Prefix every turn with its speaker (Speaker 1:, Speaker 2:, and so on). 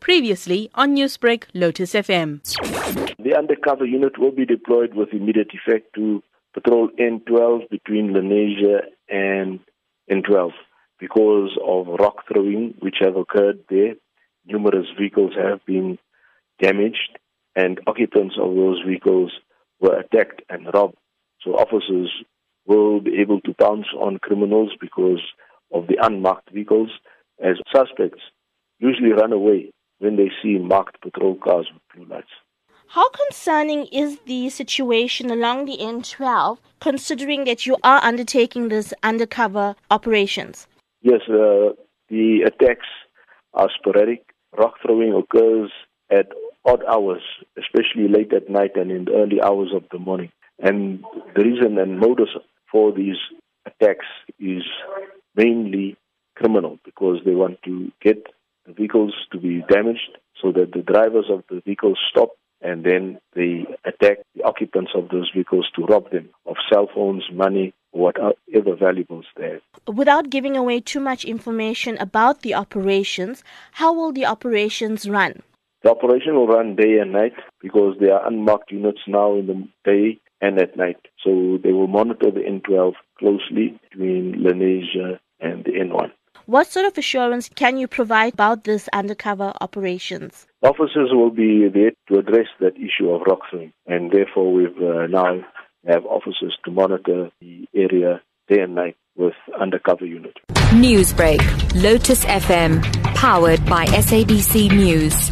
Speaker 1: Previously on Newsbreak, Lotus FM.
Speaker 2: The undercover unit will be deployed with immediate effect to patrol N12 between Lenasia and N12 because of rock throwing which have occurred there. Numerous vehicles have been damaged and occupants of those vehicles were attacked and robbed. So officers will be able to pounce on criminals because of the unmarked vehicles as suspects usually run away when they see marked patrol cars with blue lights.
Speaker 3: How concerning is the situation along the N12 considering that you are undertaking this undercover operations?
Speaker 2: Yes, uh, the attacks are sporadic. Rock throwing occurs at odd hours, especially late at night and in the early hours of the morning. And the reason and modus for these attacks is mainly criminal because they want to get vehicles to be damaged so that the drivers of the vehicles stop and then they attack the occupants of those vehicles to rob them of cell phones, money, whatever valuables they have.
Speaker 3: Without giving away too much information about the operations, how will the operations run?
Speaker 2: The operation will run day and night because there are unmarked units now in the day and at night. So they will monitor the N12 closely between Lenasia and the N1.
Speaker 3: What sort of assurance can you provide about this undercover operations?
Speaker 2: Officers will be there to address that issue of rock throwing, and therefore we've uh, now have officers to monitor the area day and night with undercover unit.
Speaker 4: Newsbreak, Lotus FM, powered by SABC News.